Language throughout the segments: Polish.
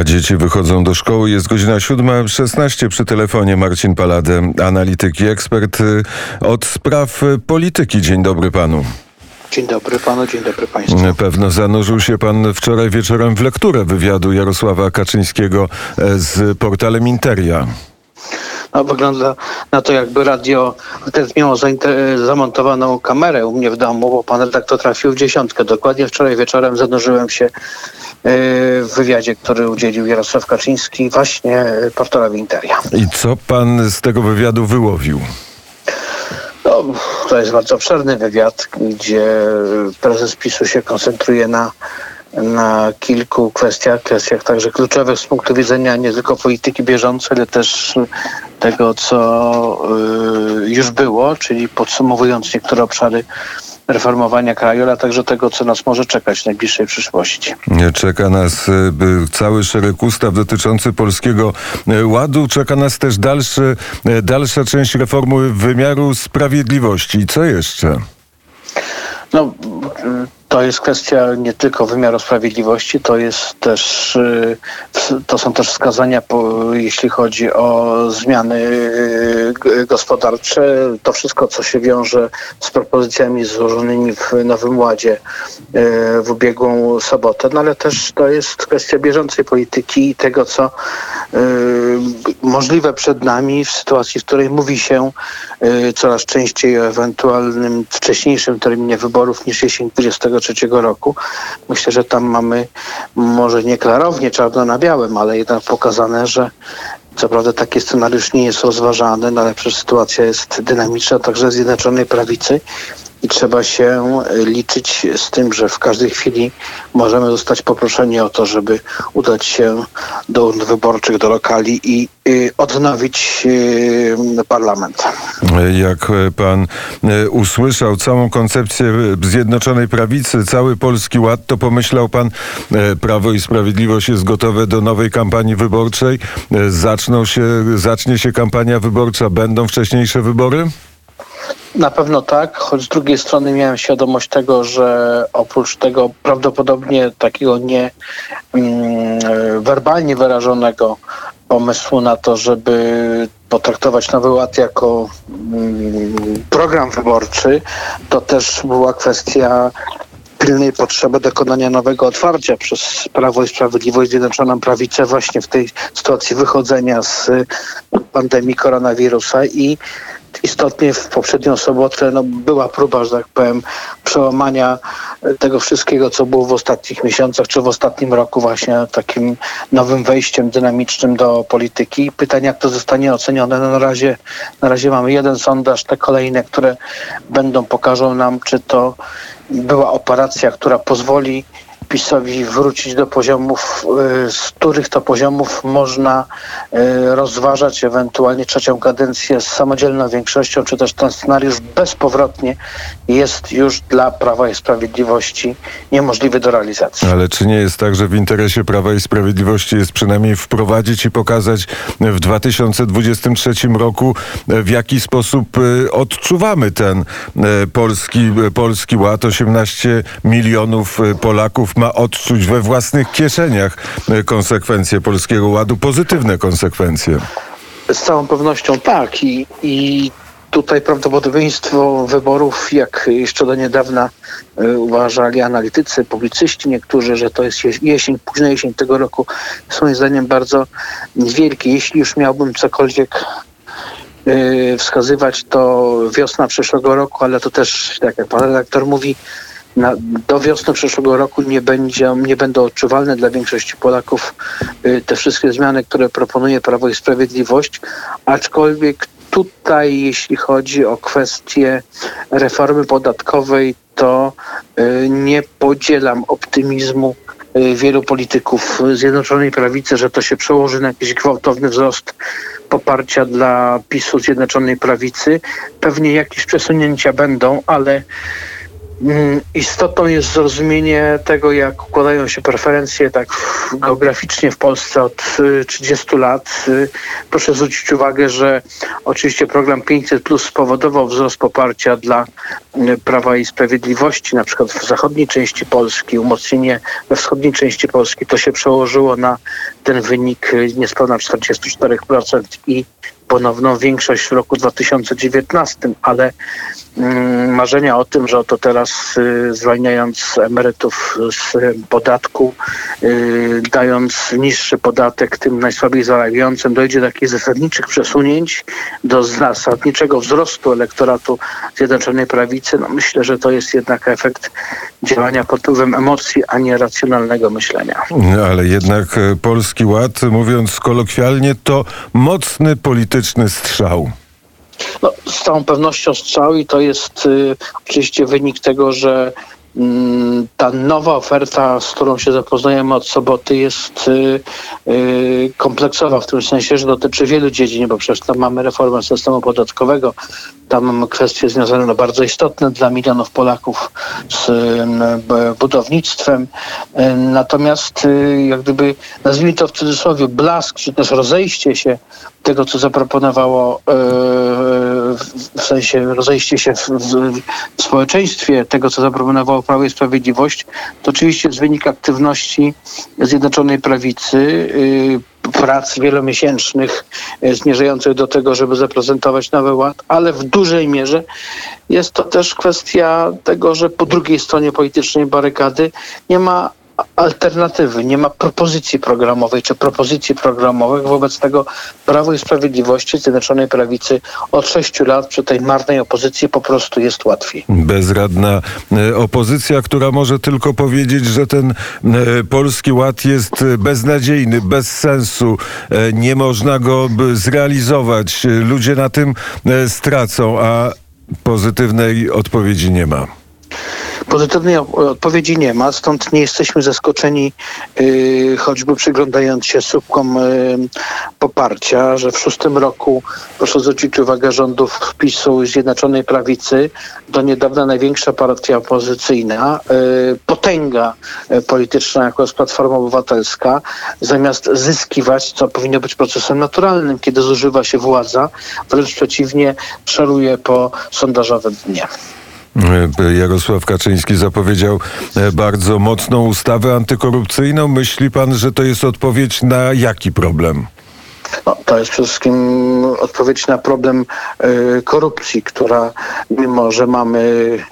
A dzieci wychodzą do szkoły. Jest godzina 7.16 przy telefonie. Marcin Paladę, analityk i ekspert y, od spraw y, polityki. Dzień dobry panu. Dzień dobry panu, dzień dobry państwu. Pewno zanurzył się pan wczoraj wieczorem w lekturę wywiadu Jarosława Kaczyńskiego e, z portalem Interia. No, wygląda na to, jakby radio też miało zamontowaną kamerę u mnie w domu, bo pan redaktor trafił w dziesiątkę. Dokładnie wczoraj wieczorem zanurzyłem się e, w wywiadzie, który udzielił Jarosław Kaczyński właśnie portalowi Interia. I co pan z tego wywiadu wyłowił? No, to jest bardzo obszerny wywiad, gdzie prezes PiSu się koncentruje na na kilku kwestiach, kwestiach także kluczowych z punktu widzenia nie tylko polityki bieżącej, ale też tego, co y, już było, czyli podsumowując niektóre obszary reformowania kraju, ale także tego, co nas może czekać w najbliższej przyszłości. Czeka nas y, cały szereg ustaw dotyczący Polskiego y, Ładu. Czeka nas też dalszy, dalsza część reformy wymiaru sprawiedliwości. I co jeszcze? No, to jest kwestia nie tylko wymiaru sprawiedliwości, to jest też, y, to są też wskazania, jeśli chodzi o zmiany y, gospodarcze. To wszystko, co się wiąże z propozycjami złożonymi w Nowym Ładzie y, w ubiegłą sobotę, no ale też to jest kwestia bieżącej polityki i tego, co możliwe przed nami w sytuacji, w której mówi się coraz częściej o ewentualnym wcześniejszym terminie wyborów niż jesień 23 2023 roku. Myślę, że tam mamy może nie klarownie czarno na białym, ale jednak pokazane, że co prawda taki scenariusz nie jest rozważany, no ale przecież sytuacja jest dynamiczna także w Zjednoczonej Prawicy i trzeba się liczyć z tym, że w każdej chwili możemy zostać poproszeni o to, żeby udać się do urn wyborczych, do lokali i y, odnowić y, parlament. Jak pan usłyszał całą koncepcję Zjednoczonej Prawicy, cały Polski Ład, to pomyślał pan, Prawo i Sprawiedliwość jest gotowe do nowej kampanii wyborczej? Zaczną się, zacznie się kampania wyborcza, będą wcześniejsze wybory? Na pewno tak, choć z drugiej strony miałem świadomość tego, że oprócz tego prawdopodobnie takiego nie mm, werbalnie wyrażonego pomysłu na to, żeby potraktować Nowy Ład jako mm, program wyborczy, to też była kwestia pilnej potrzeby dokonania nowego otwarcia przez Prawo i Sprawiedliwość Zjednoczoną Prawicę właśnie w tej sytuacji wychodzenia z pandemii koronawirusa i istotnie w poprzednią sobotę no, była próba, że tak powiem, przełamania tego wszystkiego, co było w ostatnich miesiącach, czy w ostatnim roku właśnie takim nowym wejściem dynamicznym do polityki. Pytanie, jak to zostanie ocenione. No, na, razie, na razie mamy jeden sondaż, te kolejne, które będą, pokażą nam, czy to była operacja, która pozwoli PiSowi wrócić do poziomów, y, z których to poziomów można y, rozważać ewentualnie trzecią kadencję z samodzielną większością, czy też ten scenariusz bezpowrotnie jest już dla Prawa i Sprawiedliwości niemożliwy do realizacji. Ale czy nie jest tak, że w interesie Prawa i Sprawiedliwości jest przynajmniej wprowadzić i pokazać w 2023 roku, w jaki sposób y, odczuwamy ten polski, polski ład? 18 milionów Polaków ma odczuć we własnych kieszeniach e, konsekwencje Polskiego Ładu, pozytywne konsekwencje. Z całą pewnością tak i, i tutaj prawdopodobieństwo wyborów, jak jeszcze do niedawna y, uważali analitycy, publicyści niektórzy, że to jest jesień, późna jesień tego roku, jest moim zdaniem bardzo wielkie. Jeśli już miałbym cokolwiek y, wskazywać, to wiosna przyszłego roku, ale to też, tak jak pan redaktor mówi, na, do wiosny przyszłego roku nie, będzie, nie będą odczuwalne dla większości Polaków y, te wszystkie zmiany, które proponuje Prawo i Sprawiedliwość, aczkolwiek tutaj, jeśli chodzi o kwestię reformy podatkowej, to y, nie podzielam optymizmu y, wielu polityków Zjednoczonej Prawicy, że to się przełoży na jakiś gwałtowny wzrost poparcia dla PiSu Zjednoczonej Prawicy. Pewnie jakieś przesunięcia będą, ale Istotą jest zrozumienie tego, jak układają się preferencje tak geograficznie w Polsce od y, 30 lat. Y, Proszę zwrócić uwagę, że oczywiście program 500 Plus spowodował wzrost poparcia dla y, Prawa i Sprawiedliwości, na przykład w zachodniej części Polski, umocnienie we wschodniej części Polski. To się przełożyło na ten wynik y, niespełna 44% i ponowną większość w roku 2019, ale mm, marzenia o tym, że oto teraz y, zwalniając emerytów z y, podatku, y, dając niższy podatek tym najsłabiej zarabiającym, dojdzie do takich zasadniczych przesunięć, do zasadniczego wzrostu elektoratu Zjednoczonej Prawicy, no myślę, że to jest jednak efekt działania pod wpływem emocji, a nie racjonalnego myślenia. Ale jednak e, Polski Ład, mówiąc kolokwialnie, to mocny polityczny strzał. No, z całą pewnością strzał i to jest y, oczywiście wynik tego, że ta nowa oferta, z którą się zapoznajemy od soboty, jest y, y, kompleksowa w tym sensie, że dotyczy wielu dziedzin, bo przecież tam mamy reformę systemu podatkowego, tam mamy kwestie związane no, bardzo istotne dla milionów Polaków z y, budownictwem. Natomiast jak gdyby, nazwijmy to w cudzysłowie, blask, czy też rozejście się tego, co zaproponowało, w- sensie rozejście się w, w społeczeństwie, tego, co zaproponowało Prawo i Sprawiedliwość, to oczywiście jest wynik aktywności Zjednoczonej Prawicy, y, prac wielomiesięcznych y, zmierzających do tego, żeby zaprezentować nowy ład, ale w dużej mierze jest to też kwestia tego, że po drugiej stronie politycznej barykady nie ma alternatywy, nie ma propozycji programowej czy propozycji programowych. Wobec tego Prawo i Sprawiedliwości Zjednoczonej Prawicy od sześciu lat przy tej marnej opozycji po prostu jest łatwiej. Bezradna e, opozycja, która może tylko powiedzieć, że ten e, Polski Ład jest e, beznadziejny, bez sensu, nie można go zrealizować, ludzie na tym stracą, a pozytywnej odpowiedzi nie ma. Pozytywnej odpowiedzi nie ma, stąd nie jesteśmy zaskoczeni, yy, choćby przyglądając się słupkom yy, poparcia, że w szóstym roku, proszę zwrócić uwagę, rządów PiSu i Zjednoczonej Prawicy, do niedawna największa partia opozycyjna, yy, potęga yy, polityczna, jako jest Platforma Obywatelska, zamiast zyskiwać, co powinno być procesem naturalnym, kiedy zużywa się władza, wręcz przeciwnie, szaruje po sondażowym dnie. Jarosław Kaczyński zapowiedział e, bardzo mocną ustawę antykorupcyjną. Myśli pan, że to jest odpowiedź na jaki problem? No, to jest przede wszystkim odpowiedź na problem y, korupcji, która mimo, że mamy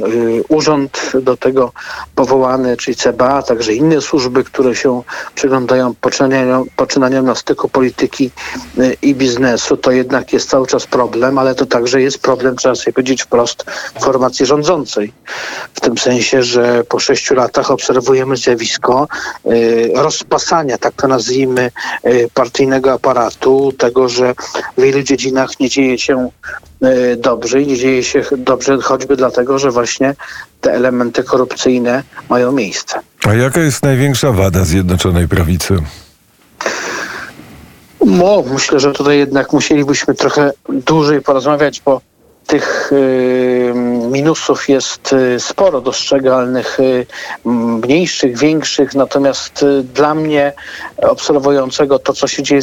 y, urząd do tego powołany, czyli CBA, także inne służby, które się przyglądają poczynaniom, poczynaniom na styku polityki y, i biznesu, to jednak jest cały czas problem, ale to także jest problem, trzeba sobie powiedzieć wprost, formacji rządzącej. W tym sensie, że po sześciu latach obserwujemy zjawisko y, rozpasania, tak to nazwijmy, y, partyjnego aparatu, tego, że w wielu dziedzinach nie dzieje się y, dobrze i nie dzieje się dobrze choćby dlatego, że właśnie te elementy korupcyjne mają miejsce. A jaka jest największa wada Zjednoczonej Prawicy? No, myślę, że tutaj jednak musielibyśmy trochę dłużej porozmawiać, bo tych minusów jest y, sporo dostrzegalnych, y, mniejszych, większych, natomiast y, dla mnie obserwującego to, co się dzieje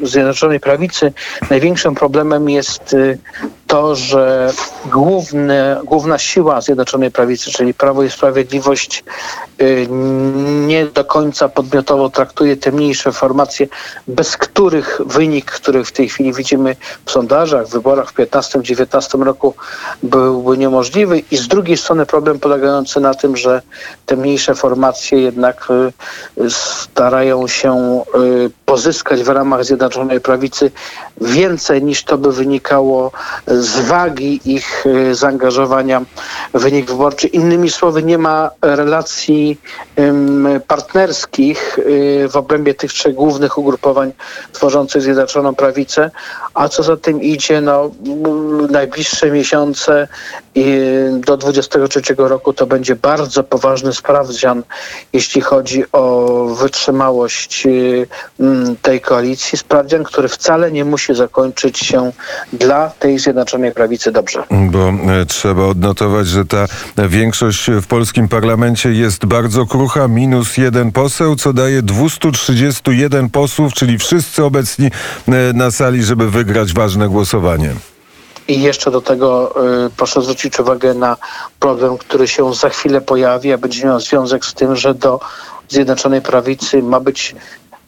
w Zjednoczonej, Prawicy, największym problemem jest to, że główny, główna siła Zjednoczonej Prawicy, czyli Prawo i Sprawiedliwość, y, nie do końca podmiotowo traktuje te mniejsze formacje, bez których wynik, który w tej chwili widzimy w sondażach, w wyborach w 15-19 roku byłby niemożliwy. I z drugiej strony problem polegający na tym, że te mniejsze formacje jednak y, starają się y, pozyskać w ramach Zjednoczonej Prawicy więcej niż to by wynikało z wagi ich y, zaangażowania w wynik wyborczy. Innymi słowy, nie ma relacji partnerskich y, w obrębie tych trzech głównych ugrupowań tworzących Zjednoczoną Prawicę, a co za tym idzie, no, najbliższe miesiące i do 23 roku to będzie bardzo poważny sprawdzian, jeśli chodzi o wytrzymałość tej koalicji, sprawdzian, który wcale nie musi zakończyć się dla tej Zjednoczonej Prawicy dobrze. Bo e, trzeba odnotować, że ta większość w polskim parlamencie jest bardzo krucha, minus jeden poseł, co daje 231 posłów, czyli wszyscy obecni e, na sali, żeby wygrać ważne głosowanie. I jeszcze do tego y, proszę zwrócić uwagę na problem, który się za chwilę pojawi, a będzie miał związek z tym, że do Zjednoczonej Prawicy ma być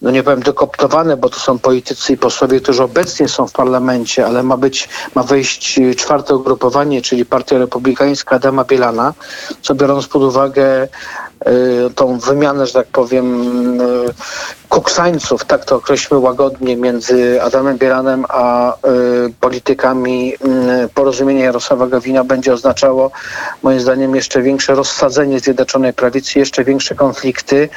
no nie powiem dokoptowane, bo to są politycy i posłowie, którzy obecnie są w parlamencie, ale ma być, ma wejść czwarte ugrupowanie, czyli Partia Republikańska Adama Bielana, co biorąc pod uwagę y, tą wymianę, że tak powiem, y, kuksańców, tak to określmy łagodnie, między Adamem Bielanem a y, politykami y, porozumienia Jarosława Gowina będzie oznaczało moim zdaniem jeszcze większe rozsadzenie Zjednoczonej Prawicy, jeszcze większe konflikty,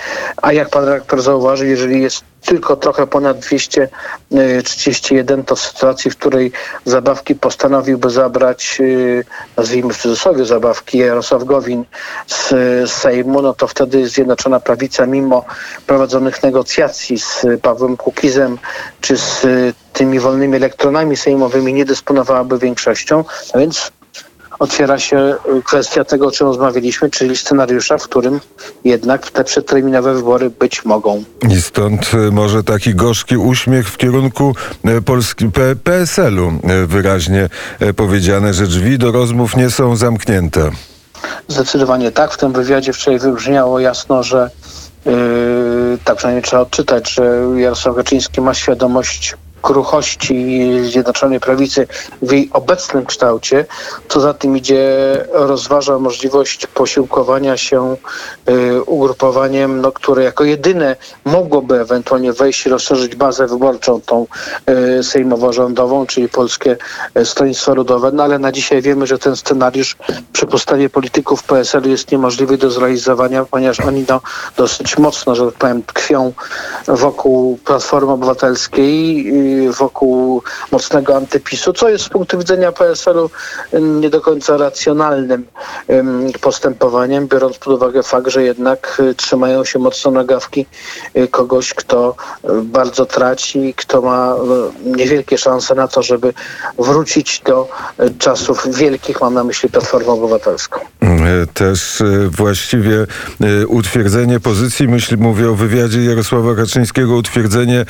a jak pan redaktor zauważył, jeżeli jest tylko trochę ponad 231, to w sytuacji, w której zabawki postanowiłby zabrać, y, nazwijmy w cudzysłowie zabawki, Jarosław Gowin z Sejmu, no to wtedy Zjednoczona Prawica, mimo prowadzonych negocjacji z Pawłem Kukizem czy z tymi wolnymi elektronami sejmowymi nie dysponowałaby większością, a więc otwiera się y, kwestia tego, o czym rozmawialiśmy, czyli scenariusza, w którym jednak te przedterminowe wybory być mogą. I stąd y, może taki gorzki uśmiech w kierunku y, Polski, PSL-u wyraźnie powiedziane, że drzwi do rozmów nie są zamknięte. Zdecydowanie tak. W tym wywiadzie wczoraj wybrzmiało jasno, że tak przynajmniej trzeba odczytać, że Jarosław Kaczyński ma świadomość kruchości Zjednoczonej Prawicy w jej obecnym kształcie. Co za tym idzie, rozważa możliwość posiłkowania się y, ugrupowaniem, no, które jako jedyne mogłoby ewentualnie wejść i rozszerzyć bazę wyborczą tą y, sejmowo-rządową, czyli Polskie Stronnictwo Ludowe. No ale na dzisiaj wiemy, że ten scenariusz przy postawie polityków PSL-u jest niemożliwy do zrealizowania, ponieważ oni no, dosyć mocno, że tak powiem, tkwią wokół Platformy Obywatelskiej wokół mocnego antypisu, co jest z punktu widzenia PSL-u nie do końca racjonalnym postępowaniem, biorąc pod uwagę fakt, że jednak y, trzymają się mocno nagawki y, kogoś, kto y, bardzo traci, kto ma niewielkie szanse na to, żeby wrócić do czasów wielkich, mam na myśli Platformę Obywatelską. Mm, też właściwie utwierdzenie pozycji, myślę, mówię o wywiadzie Jarosława Kaczyńskiego, utwierdzenie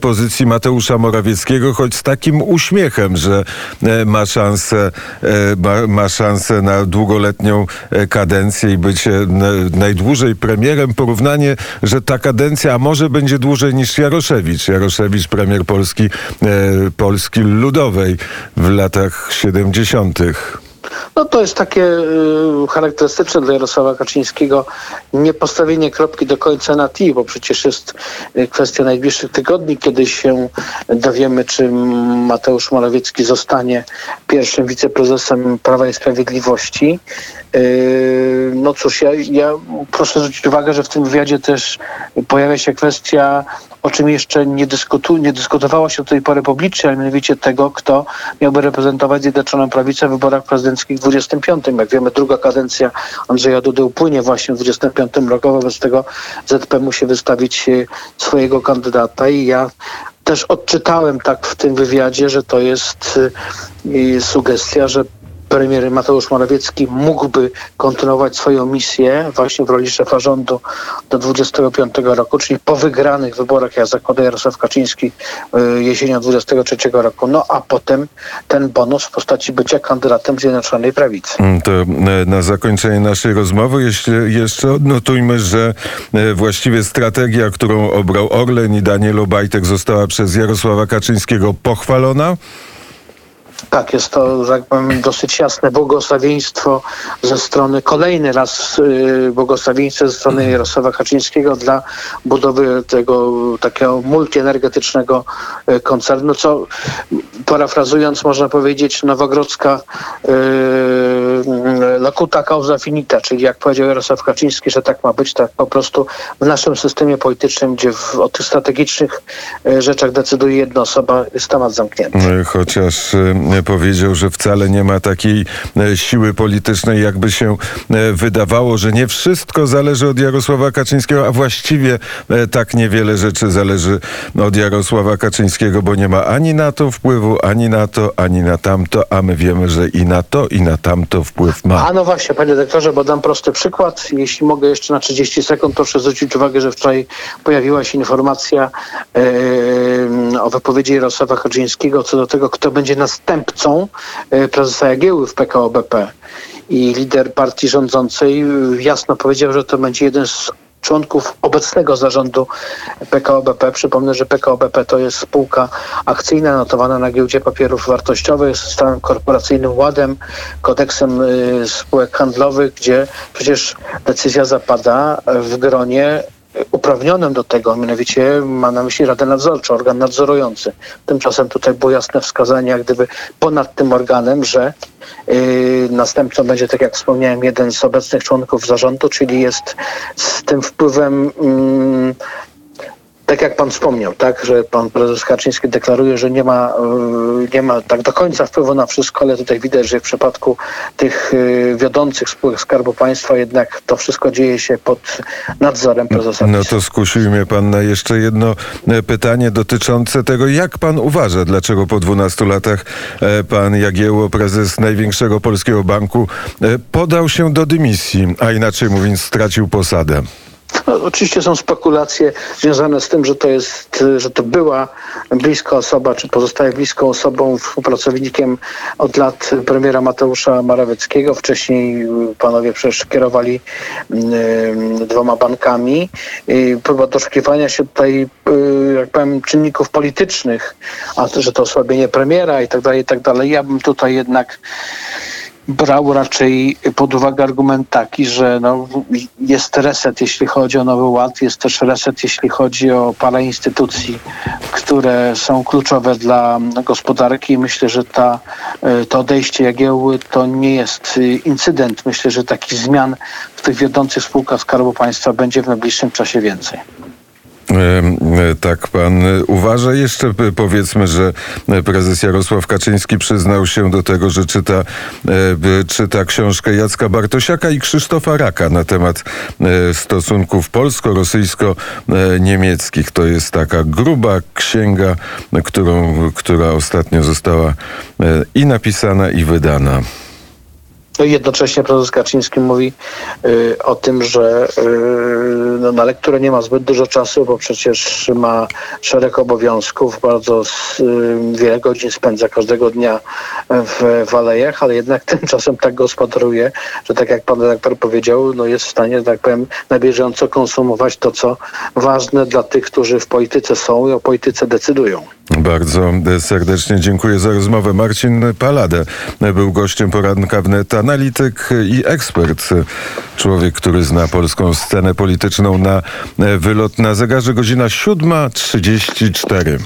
pozycji Mateusza Morawieckiego, choć z takim uśmiechem, że e, ma szansę, e, ma, szansę na długoletnią e, kadencję i być najdłużej premierem. Porównanie, że ta kadencja a może będzie dłużej niż Jaroszewicz. Jaroszewicz, premier Polski, Polski Ludowej w latach 70. No to jest takie y, charakterystyczne dla Jarosława Kaczyńskiego nie postawienie kropki do końca na T, bo przecież jest y, kwestia najbliższych tygodni, kiedy się dowiemy, czy Mateusz Morawiecki zostanie pierwszym wiceprezesem Prawa i Sprawiedliwości. Y, no cóż, ja, ja proszę zwrócić uwagę, że w tym wywiadzie też pojawia się kwestia o czym jeszcze nie, dyskutu, nie dyskutowało się do tej pory publicznie, ale mianowicie tego, kto miałby reprezentować Zjednoczoną Prawicę w wyborach prezydenckich w 25. Jak wiemy, druga kadencja Andrzeja Dudy upłynie właśnie w 25 roku, wobec tego ZP musi wystawić e, swojego kandydata i ja też odczytałem tak w tym wywiadzie, że to jest e, sugestia, że premier Mateusz Morawiecki mógłby kontynuować swoją misję właśnie w roli szefa rządu do 25 roku, czyli po wygranych wyborach, jak zakłada Jarosław Kaczyński y, jesienią 23 roku. No a potem ten bonus w postaci bycia kandydatem Zjednoczonej Prawicy. Mm, to e, na zakończenie naszej rozmowy jeśli jeszcze odnotujmy, że e, właściwie strategia, którą obrał Orlen i Daniel Obajtek została przez Jarosława Kaczyńskiego pochwalona. Tak, jest to, że tak powiem, dosyć jasne błogosławieństwo ze strony, kolejny raz yy, błogosławieństwo ze strony Jarosława Kaczyńskiego dla budowy tego takiego multienergetycznego y, koncernu, co parafrazując można powiedzieć Nowogrodzka yy, locuta causa finita, czyli jak powiedział Jarosław Kaczyński, że tak ma być, tak po prostu w naszym systemie politycznym, gdzie w, o tych strategicznych e, rzeczach decyduje jedna osoba, jest temat zamknięty. E, Chociaż e, powiedział, że wcale nie ma takiej siły politycznej, jakby się wydawało, że nie wszystko zależy od Jarosława Kaczyńskiego, a właściwie tak niewiele rzeczy zależy od Jarosława Kaczyńskiego, bo nie ma ani na to wpływu, ani na to, ani na tamto, a my wiemy, że i na to, i na tamto wpływ ma. A no właśnie, panie dyrektorze, bo dam prosty przykład. Jeśli mogę jeszcze na 30 sekund, proszę zwrócić uwagę, że wczoraj pojawiła się informacja e, o wypowiedzi Jarosława Kaczyńskiego co do tego, kto będzie następcą e, prezesa Jagieły w PKO BP. I lider partii rządzącej jasno powiedział, że to będzie jeden z członków obecnego zarządu PKO BP. Przypomnę, że PKO BP to jest spółka akcyjna notowana na giełdzie papierów wartościowych z stałym korporacyjnym ładem, kodeksem y, spółek handlowych, gdzie przecież decyzja zapada w gronie uprawnionym do tego, mianowicie ma na myśli Radę Nadzorczą, organ nadzorujący. Tymczasem tutaj było jasne wskazanie, jak gdyby ponad tym organem, że yy, następcą będzie, tak jak wspomniałem, jeden z obecnych członków zarządu, czyli jest z tym wpływem mm, tak jak pan wspomniał, tak, że pan prezes Kaczyński deklaruje, że nie ma, yy, nie ma tak do końca wpływu na wszystko, ale tutaj widać, że w przypadku tych yy, wiodących spółek Skarbu Państwa jednak to wszystko dzieje się pod nadzorem prezesa. No to skusił mnie pan na jeszcze jedno e, pytanie dotyczące tego, jak pan uważa, dlaczego po 12 latach e, pan Jagiełło, prezes największego polskiego banku, e, podał się do dymisji, a inaczej mówiąc stracił posadę. No, oczywiście są spekulacje związane z tym, że to jest, że to była bliska osoba, czy pozostaje bliską osobą, współpracownikiem od lat premiera Mateusza Morawieckiego. Wcześniej y, panowie przecież kierowali y, dwoma bankami. Y, próba doszukiwania się tutaj, y, jak powiem, czynników politycznych, a to, że to osłabienie premiera i tak dalej, i tak dalej. Ja bym tutaj jednak brał raczej pod uwagę argument taki, że no, jest reset, jeśli chodzi o Nowy Ład, jest też reset, jeśli chodzi o parę instytucji, które są kluczowe dla gospodarki. Myślę, że ta, y, to odejście Jagiełły to nie jest y, incydent. Myślę, że takich zmian w tych wiodących spółkach Skarbu Państwa będzie w najbliższym czasie więcej. E, e, Tak pan e, uważa. Jeszcze p- powiedzmy, że e, prezes Jarosław Kaczyński przyznał się do tego, że czyta, e, czyta książkę Jacka Bartosiaka i Krzysztofa Raka na temat e, stosunków polsko-rosyjsko-niemieckich. To jest taka gruba księga, którą, która ostatnio została e, i napisana, i wydana. No i jednocześnie prezes Kaczyński mówi y, o tym, że y, no, na lekturę nie ma zbyt dużo czasu, bo przecież ma szereg obowiązków, bardzo y, wiele godzin spędza każdego dnia w, w alejach, ale jednak tymczasem tak gospodaruje, że tak jak pan redaktor powiedział, no jest w stanie, tak powiem, na bieżąco konsumować to, co ważne dla tych, którzy w polityce są i o polityce decydują. Bardzo serdecznie dziękuję za rozmowę. Marcin Palade był gościem poranka wnet, analityk i ekspert. Człowiek, który zna polską scenę polityczną na e, wylot na zegarze godzina 7.34.